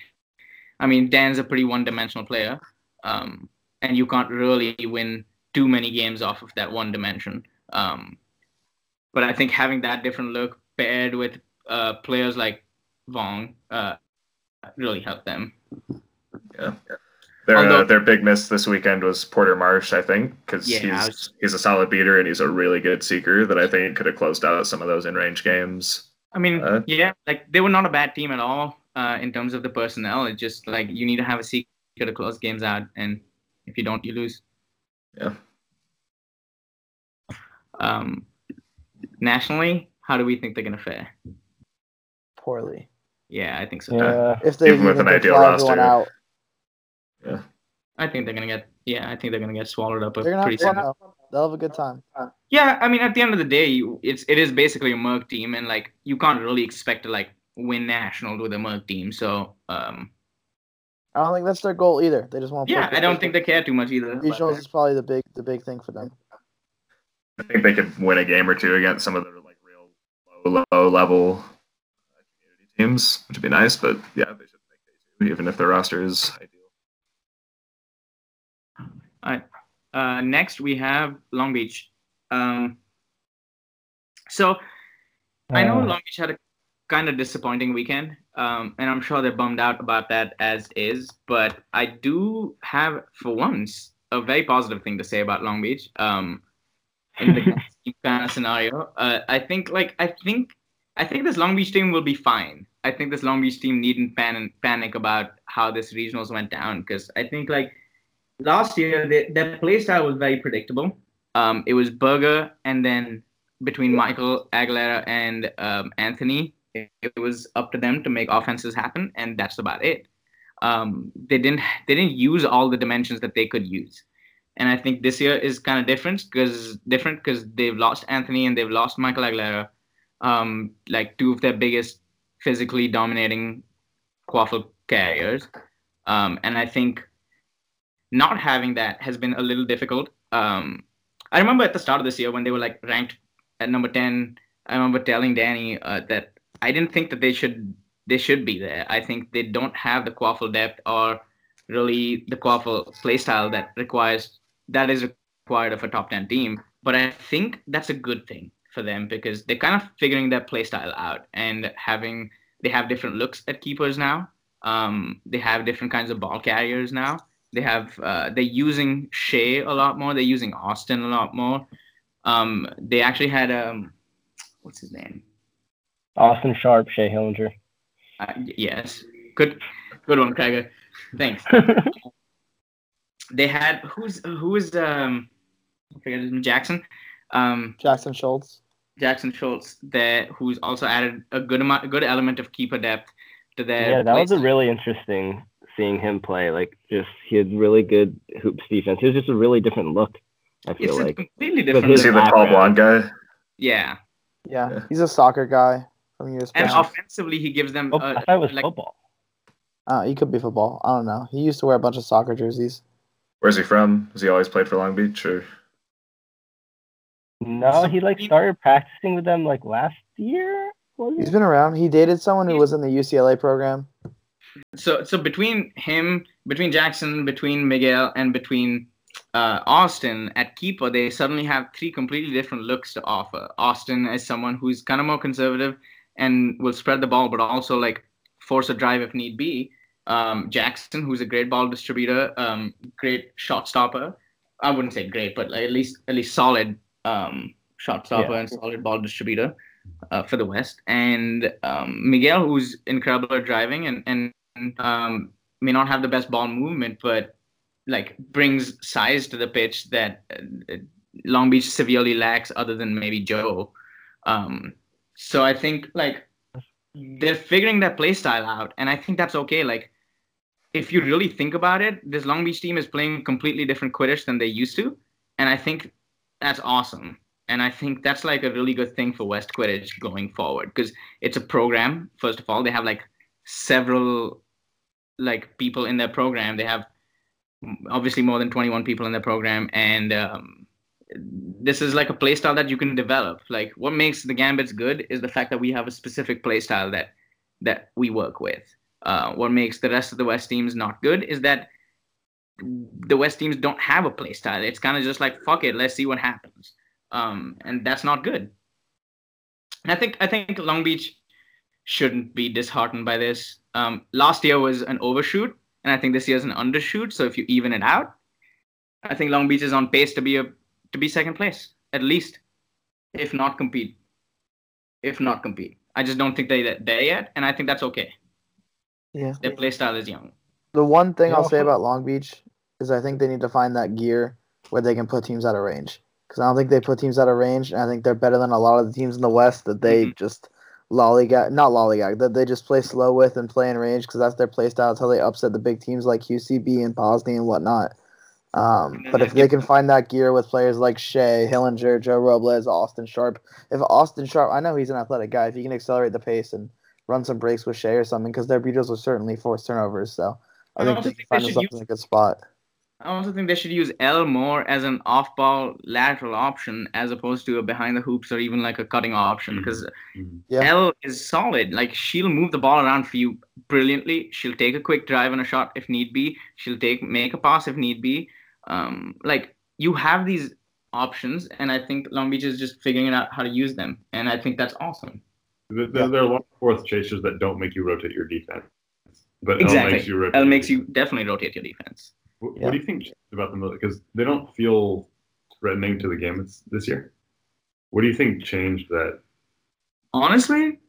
I mean, Dan's a pretty one-dimensional player, um, and you can't really win too many games off of that one dimension. Um, but I think having that different look paired with uh, players like Vong uh, really helped them. Their Although- uh, their big miss this weekend was Porter Marsh, I think, because Yeah, he's was- he's a solid beater and he's a really good seeker that I think could have closed out some of those in range games. I mean, Uh, yeah, like they were not a bad team at all uh, in terms of the personnel. It's just like you need to have a seeker to close games out, and if you don't, you lose. Yeah. Um, nationally, how do we think they're gonna fare? poorly. Yeah, I think so. Yeah. If they Even with an ideal fly everyone roster. out, I think they're gonna get. Yeah, I think they're gonna get swallowed up they're gonna pretty have soon. fun. though. They'll have a good time. Yeah, I mean, at the end of the day, you, it's it is basically a Merc team, and like you can't really expect to like win nationals with a Merc team. So, um, I don't think that's their goal either. They just want to. yeah, I don't think they care too much either. but- regionals is probably the big the big thing for them. I think they could win a game or two against some of the like real low, low level uh, community teams, which would be nice. But yeah, they should make day two, even if their roster is ideal. Uh, next, we have Long Beach. Um, so I know Uh, Long Beach had a kind of disappointing weekend, um, and I'm sure they're bummed out about that as is. But I do have, for once, a very positive thing to say about Long Beach. Um, in the kind of scenario, uh, I think like I think I think this Long Beach team will be fine. I think this Long Beach team needn't pan- panic about how this regionals went down because I think like last year their play style was very predictable. Um, it was Berger and then between Michael Aguilera and um, Anthony, it, it, was up to them to make offenses happen, and that's about it. Um, they didn't they didn't use all the dimensions that they could use, and I think this year is kind of different because different because they've lost Anthony and they've lost Michael Aguilera, um, like two of their biggest physically dominating quaffle carriers, um, and I think not having that has been a little difficult. Um, I remember at the start of this year when they were like ranked at number 10 i remember telling danny uh, that i didn't think that they should they should be there. I think they don't have the quaffle depth or really the quaffle playstyle that requires that is required of a top 10 team. But i think that's a good thing for them because they're kind of figuring their playstyle out and having they have different looks at keepers now. Um, they have different kinds of ball carriers now they have uh, they're using Shea a lot more. They're using Austin a lot more. Um, they actually had um, what's his name? Austin Sharp, Shea Hillinger. Uh, yes, good, good one, Craig. Thanks. they had who's who is um, I forget his name, Jackson. Um, Jackson Schultz. Jackson Schultz there, who's also added a good amount, a good element of keeper depth to their. Yeah, that was a really interesting seeing him play. Like, just he had really good hoops defense. He was just a really different look I feel it's like completely different. You see the tall blonde guy? Yeah. yeah. Yeah, he's a soccer guy from years And past. offensively, he gives them. Oh, uh, I thought it was like, football. Uh, he could be football. I don't know. He used to wear a bunch of soccer jerseys. Where's he from? Has he always played for Long Beach or? No, he like started practicing with them like last year. He's been around. He dated someone who was in the UCLA program. So, so between him, between Jackson, between Miguel, and between uh, Austin at keeper, they suddenly have three completely different looks to offer. Austin is someone who's kind of more conservative and will spread the ball, but also like force a drive if need be. Um, Jackson, who's a great ball distributor, um, great shot stopper. I wouldn't say great, but like at least at least solid um, shot stopper Yeah. and solid ball distributor uh, for the West. And um, Miguel, who's incredible at driving and and um, may not have the best ball movement, but like brings size to the pitch that uh, Long Beach severely lacks, other than maybe Joe. Um, so I think like they're figuring their play style out, and I think that's okay. Like if you really think about it, this Long Beach team is playing completely different Quidditch than they used to, and I think that's awesome. And I think that's like a really good thing for West Quidditch going forward because it's a program. First of all, they have like several like people in their program. They have obviously more than 21 people in their program and um, this is like a play style that you can develop. Like what makes the gambits good is the fact that we have a specific play style that that we work with. Uh, what makes the rest of the west teams not good is that the west teams don't have a play style it's kind of just like fuck it let's see what happens. Um, and that's not good. And i think i think long beach shouldn't be disheartened by this um, last year was an overshoot and I think this year's an undershoot. So if you even it out, I think Long Beach is on pace to be a to be second place at least, if not compete. If not compete, I just don't think they're there yet, and I think that's okay. Yeah. Their play style is young. The one thing Yeah, I'll say about Long Beach is I think they need to find that gear where they can put teams out of range. Because I don't think they put teams out of range, and I think they're better than a lot of the teams in the West that they Mhm. just lollygag, not lollygag, that they just play slow with and play in range because that's their play style. That's how they upset the big teams like UCB and Bosnia and whatnot. Um, but if they can find that gear with players like Shea, Hillinger, Joe Robles, Austin Sharp, if Austin Sharp, I know he's an athletic guy, if he can accelerate the pace and run some breaks with Shea or something, because their beaters will certainly force turnovers. So I I think they can find themselves in a good spot. I also think they should use L more as an off-ball lateral option as opposed to a behind the hoops or even like a cutting option because Mhm. Yeah. L is solid. Like she'll move the ball around for you brilliantly. She'll take a quick drive and a shot if need be. She'll take make a pass if need be. Um, like you have these options, and I think Long Beach is just figuring out how to use them, and I think that's awesome. There, there- there are a lot of fourth chasers that don't make you rotate your defense, but L makes you rotate. L makes you definitely rotate your defense. What, Yeah. what do you think about them? Because they don't feel threatening to the game this- this year. What do you think changed that? Honestly,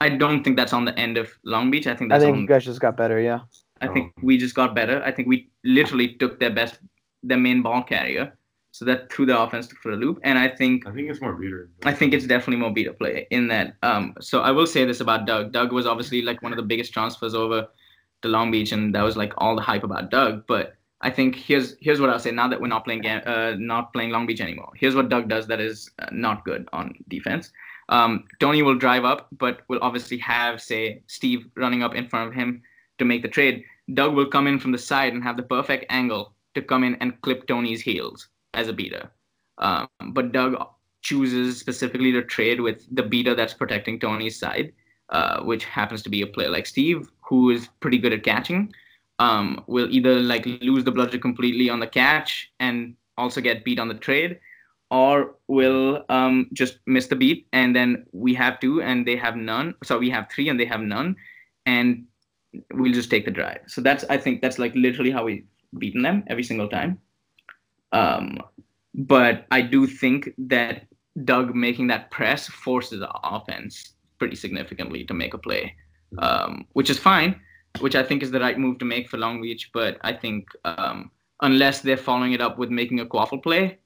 I don't think that's on the end of Long Beach. I think that's I think on you guys just got better. Yeah. I think we just got better. I think we literally took their best, their main ball carrier, so that threw the offense for a loop. And I think I think it's more beater. I think it's definitely more beater play in that. Um, so I will say this about Doug. Doug was obviously like one of the biggest transfers over to Long Beach, and that was like all the hype about Doug. But I think here's here's what I'll say. Now that we're not playing uh, not playing Long Beach anymore, here's what Doug does that is uh, not good on defense. Um, Tony will drive up, but will obviously have say Steve running up in front of him to make the trade. Doug will come in from the side and have the perfect angle to come in and clip Tony's heels as a beater. Um, but Doug chooses specifically to trade with the beater that's protecting Tony's side, uh, which happens to be a player like Steve, who is pretty good at catching. Um, will either like lose the bludger completely on the catch and also get beat on the trade, or will um, just miss the beat and then we have two and they have none. So we have three and they have none, and we'll just take the drive. So that's I think that's like literally how we've beaten them every single time. Um, but I do think that Doug making that press forces the offense pretty significantly to make a play, um, which is fine, which I think is the right move to make for Long Beach. But I think um, unless they're following it up with making a quaffle play,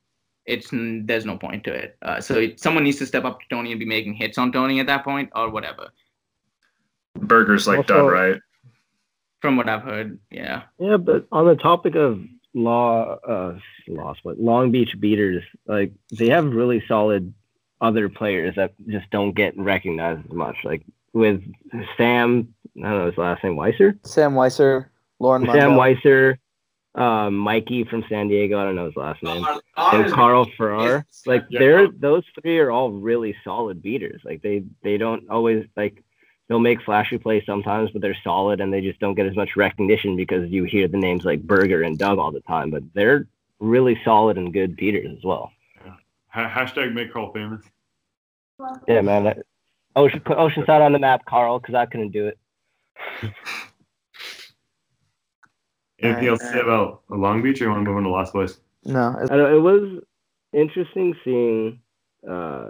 it's there's no point to it. Uh, so it, someone needs to step up to Tony and be making hits on Tony at that point or whatever. Berger's like Also- done right. From what I've heard, yeah. Yeah, but on the topic of law, uh, lost what Long Beach beaters, like they have really solid other players that just don't get recognized as much. Like with Sam, I don't know his last name, Weiser. Sam Weiser, Lauren Sam Mundell. Weiser, um, Mikey from San Diego. I don't know his last name. and Carl Ferrar. Like Yeah, they're those three are all really solid beaters. Like they they don't always like they'll make flashy plays sometimes, but they're solid and they just don't get as much recognition because you hear the names like Berger and Doug all the time. But they're really solid and good beaters as well. Ha- hashtag make Carl famous. Yeah, man. That, Ocean put Oceanside on the map, Carl, because I couldn't do it. Anything else to say about Long Beach, or you want to move on to last place? No, I don't, it was interesting seeing uh,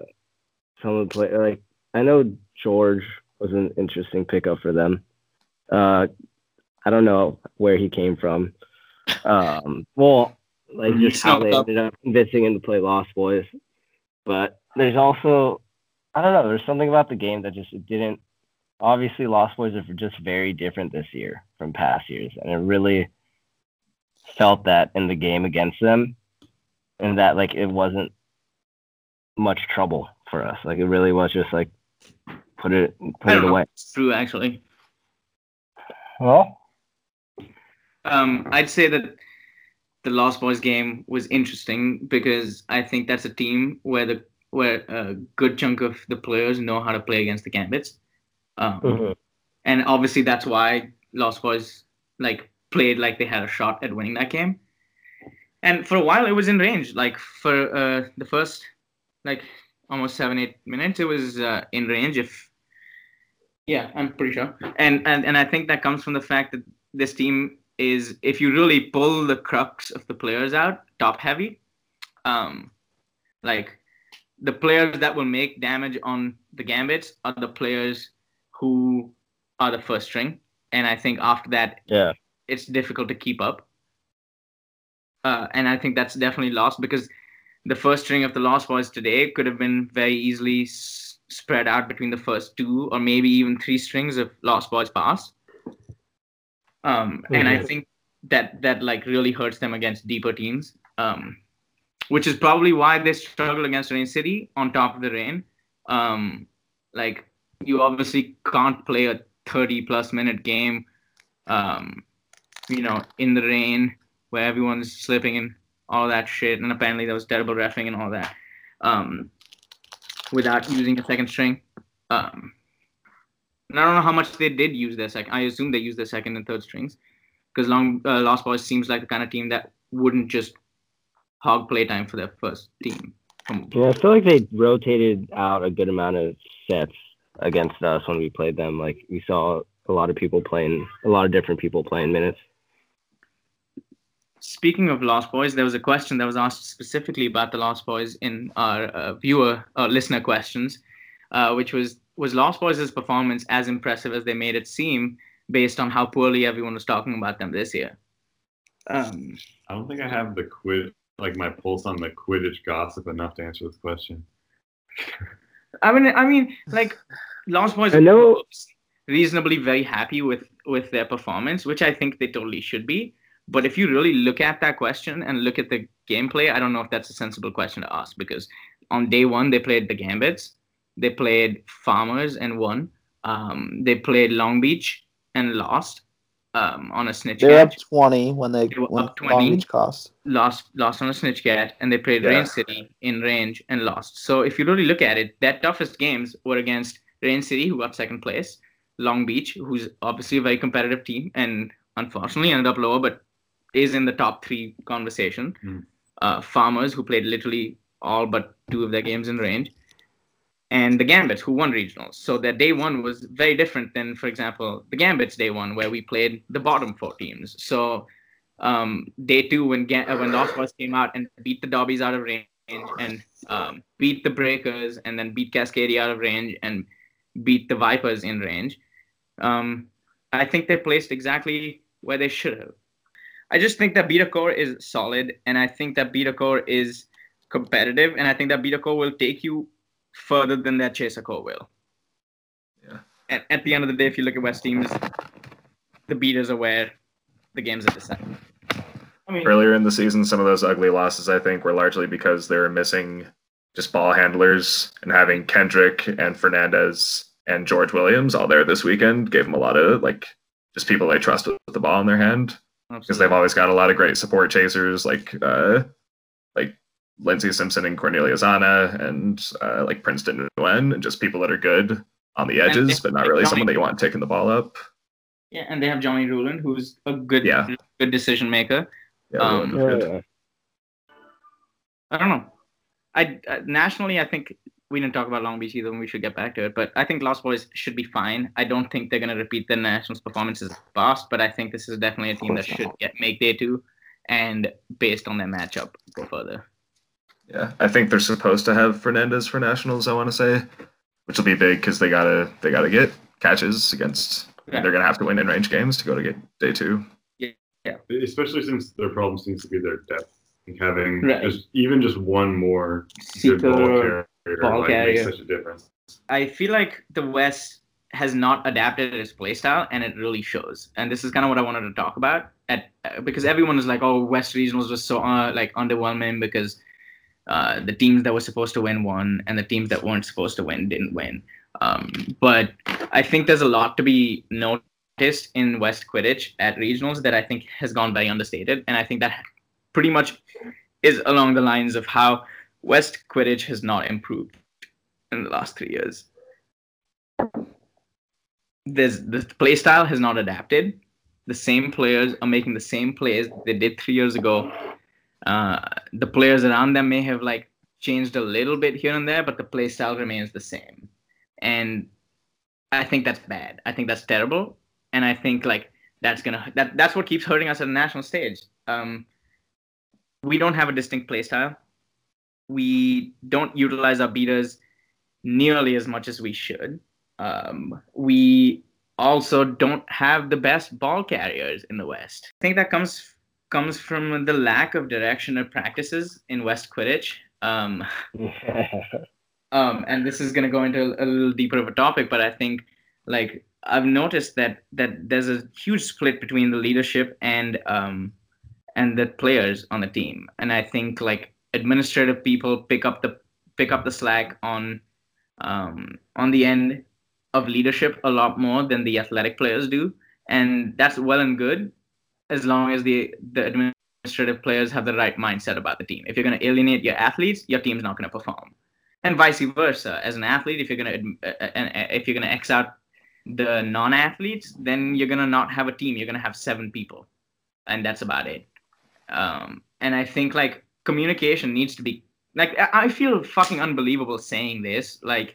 some of the play. Like I know George was an interesting pickup for them. Uh, I don't know where he came from. Um, well, like just how they ended up convincing him to play Lost Boys. But there's also I don't know. There's something about the game that just didn't. Obviously, Lost Boys are just very different this year from past years, and it really felt that in the game against them, and that like it wasn't much trouble for us. Like it really was just like put it put it don't know. away. It's true, actually. Well, Um, I'd say that the Lost Boys game was interesting because I think that's a team where the where a good chunk of the players know how to play against the Gambits, um, Mhm. and obviously that's why Lost Boys like played like they had a shot at winning that game. And for a while, it was in range. Like for uh, the first like almost seven eight minutes, it was uh, in range. If yeah, I'm pretty sure. And and and I think that comes from the fact that this team is if you really pull the crux of the players out, top heavy, um, like the players that will make damage on the gambits are the players who are the first string. And I think after that, yeah. it's difficult to keep up. Uh, and I think that's definitely lost because the first string of the Lost Boys today could have been very easily s- spread out between the first two or maybe even three strings of Lost Boys past. Um, and I Mhm. think that that like really hurts them against deeper teams. Um, which is probably why they struggle against Rain City on top of the rain. Um, like you obviously can't play a 30 plus minute game, um, you know, in the rain where everyone's slipping and all that shit. And apparently there was terrible refing and all that um, without using a second string. Um, and I don't know how much they did use their second. I assume they used their second and third strings because Long uh, Lost Boys seems like the kind of team that wouldn't just hog playtime for their first team. Yeah, I feel like they rotated out a good amount of sets against us when we played them. Like we saw a lot of people playing, a lot of different people playing minutes. Speaking of Lost Boys, there was a question that was asked specifically about the Lost Boys in our uh, viewer uh, listener questions, uh, which was was Lost Boys' performance as impressive as they made it seem based on how poorly everyone was talking about them this year? Um, I don't think I have the quid like my pulse on the Quidditch gossip enough to answer this question. I mean, I mean, like Lost Boys I know- reasonably very happy with with their performance, which I think they totally should be. But if you really look at that question and look at the gameplay, I don't know if that's a sensible question to ask because on day one they played the Gambits, they played Farmers and won. Um, they played Long Beach and lost um, on a snitch They're up 20 when they They were when up Long 20. Beach cost. lost lost on a snitch cat and they played Yeah. Rain City in range and lost. So if you really look at it, their toughest games were against Rain City, who got second place, Long Beach, who's obviously a very competitive team and unfortunately ended up lower, but is in the top three conversation. Mm. Uh, Farmers, who played literally all but two of their games in range, and the Gambits, who won regionals. So their day one was very different than, for example, the Gambits day one, where we played the bottom four teams. So um, day two, when Ga- uh, when Lost Boys came out and beat the Dobbies out of range and um, beat the Breakers and then beat Cascadia out of range and beat the Vipers in range, um, I think they placed exactly where they should have. I just think that Beater Core is solid, and I think that Beater Core is competitive, and I think that Beater Core will take you further than that Chaser Core will. Yeah. At, at the end of the day, if you look at West teams, the beaters are where the games are decided. I mean, Earlier in the season, some of those ugly losses, I think, were largely because they were missing just ball handlers and having Kendrick and Fernandez and George Williams all there this weekend gave them a lot of like just people they trust with the ball in their hand because they've always got a lot of great support chasers like uh like Lindsey Simpson and Cornelia Zana and uh, like Princeton Nguyen and just people that are good on the edges, but not really Johnny- someone that you want taking the ball up. yeah, and they have Johnny Rowland, who's a good, Yeah. good decision maker. Yeah, Um, Rowland Yeah. I don't know. I uh, nationally, I think we didn't talk about Long Beach either, and we should get back to it. But I think Lost Boys should be fine. I don't think they're going to repeat the Nationals' performances past, but I think this is definitely a team that should get make day two, and based on their matchup, go further. Yeah, I think they're supposed to have Fernandez for nationals. I want to say, which will be big because they gotta they gotta get catches against. Yeah. They're gonna have to win in range games to go to get day two. Yeah, yeah. Especially since their problem seems to be their depth. Like having Right. just even just one more good Super ball carrier, ball like, carrier. makes such a difference. I feel like the West has not adapted its playstyle, and it really shows. And this is kind of what I wanted to talk about, at uh, because everyone is like, "Oh, West regionals was so uh, like underwhelming because uh, the teams that were supposed to win won, and the teams that weren't supposed to win didn't win." Um, but I think there's a lot to be noticed in West Quidditch at regionals that I think has gone very understated, and I think that pretty much is along the lines of how West Quidditch has not improved in the last three years there's the play style has not adapted. The same players are making the same plays they did three years ago. Uh, the players around them may have like changed a little bit here and there, but the play style remains the same. And I think that's bad. I think that's terrible. And I think like that's gonna that that's what keeps hurting us at the national stage. Um, we don't have a distinct play style. We don't utilize our beaters nearly as much as we should. Um, we also don't have the best ball carriers in the West. I think that comes comes from the lack of direction of practices in West Quidditch. Um, um, and this is going to go into a little deeper of a topic, but I think like I've noticed that that there's a huge split between the leadership and um, and the players on the team, and I think like administrative people pick up the pick up the slack on um, on the end of leadership a lot more than the athletic players do, and that's well and good as long as the the administrative players have the right mindset about the team. If you're going to alienate your athletes, your team's not going to perform, and vice versa. As an athlete, if you're going to uh, uh, if you're going to X out the non-athletes, then you're going to not have a team. You're going to have seven people, and that's about it. Um, and I think like communication needs to be like I feel fucking unbelievable saying this. Like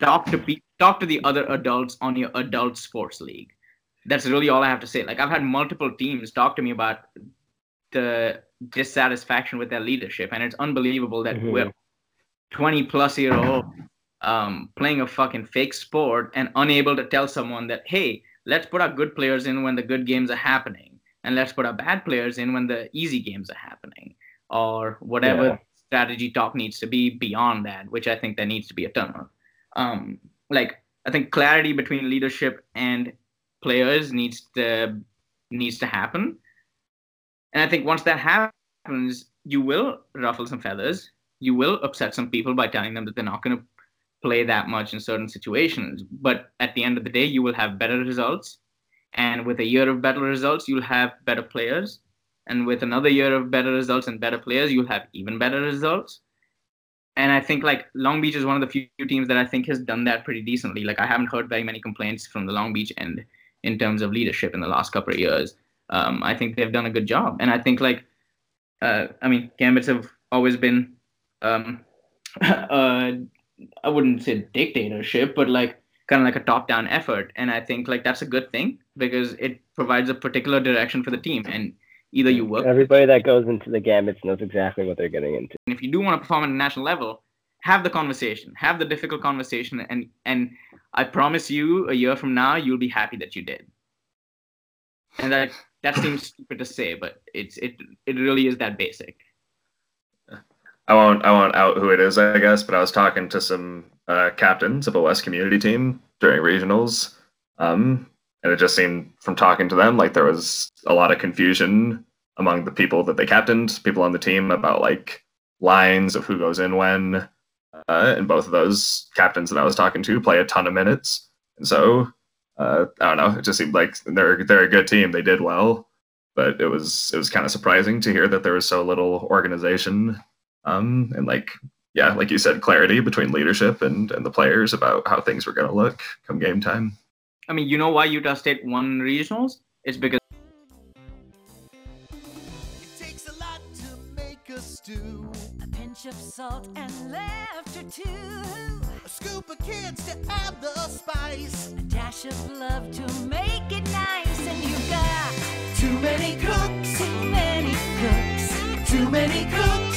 talk to talk to the other adults on your adult sports league. That's really all I have to say. Like I've had multiple teams talk to me about the dissatisfaction with their leadership, and it's unbelievable that Mhm. we're 20 plus year old um, playing a fucking fake sport and unable to tell someone that hey, let's put our good players in when the good games are happening, and let's put our bad players in when the easy games are happening, or whatever Yeah. strategy talk needs to be beyond that, which I think there needs to be a ton of. Um, like I think clarity between leadership and players needs to needs to happen. And I think once that happens, you will ruffle some feathers. You will upset some people by telling them that they're not going to play that much in certain situations. But at the end of the day, you will have better results. And with a year of better results, you'll have better players. And with another year of better results and better players, you'll have even better results. And I think like Long Beach is one of the few teams that I think has done that pretty decently. Like I haven't heard very many complaints from the Long Beach end in terms of leadership in the last couple of years. Um, I think they've done a good job, and I think like, uh, I mean, Gambits have always been, um, uh, I wouldn't say dictatorship, but like kind of like a top-down effort, and I think like that's a good thing because it provides a particular direction for the team, and either you work Everybody that goes into the Gambits knows exactly what they're getting into. and if you do want to perform at a national level, have the conversation, have the difficult conversation, and and I promise you, a year from now, you'll be happy that you did. And that that seems stupid to say, but it's it it really is that basic. I won't I won't out who it is, I guess, but I was talking to some uh, captains of a West community team during regionals, um, and it just seemed from talking to them like there was a lot of confusion among the people that they captained, people on the team about like lines of who goes in when, uh, and both of those captains that I was talking to play a ton of minutes, and so uh, I don't know, it just seemed like they're they're a good team, they did well, but it was it was kind of surprising to hear that there was so little organization um, and like yeah, like you said, clarity between leadership and and the players about how things were going to look come game time. I mean, you know why Utah State won regionals? It's because Pinch of salt and laughter too. A scoop of kids to add the spice. A dash of love to make it nice. And you got Too many cooks. too many cooks. Too many cooks.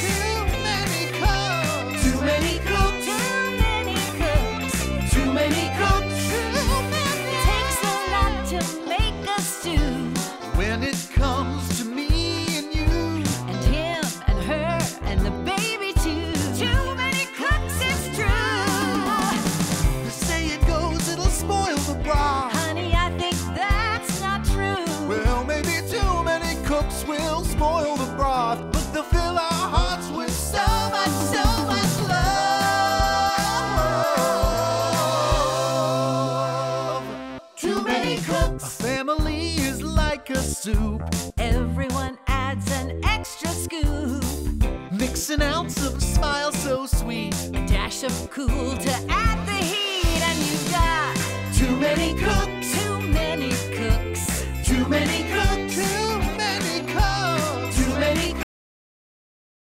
soup. Everyone adds an extra scoop. Mix an ounce of smile so sweet. A dash of cool to add the heat. And you've got too many cookies.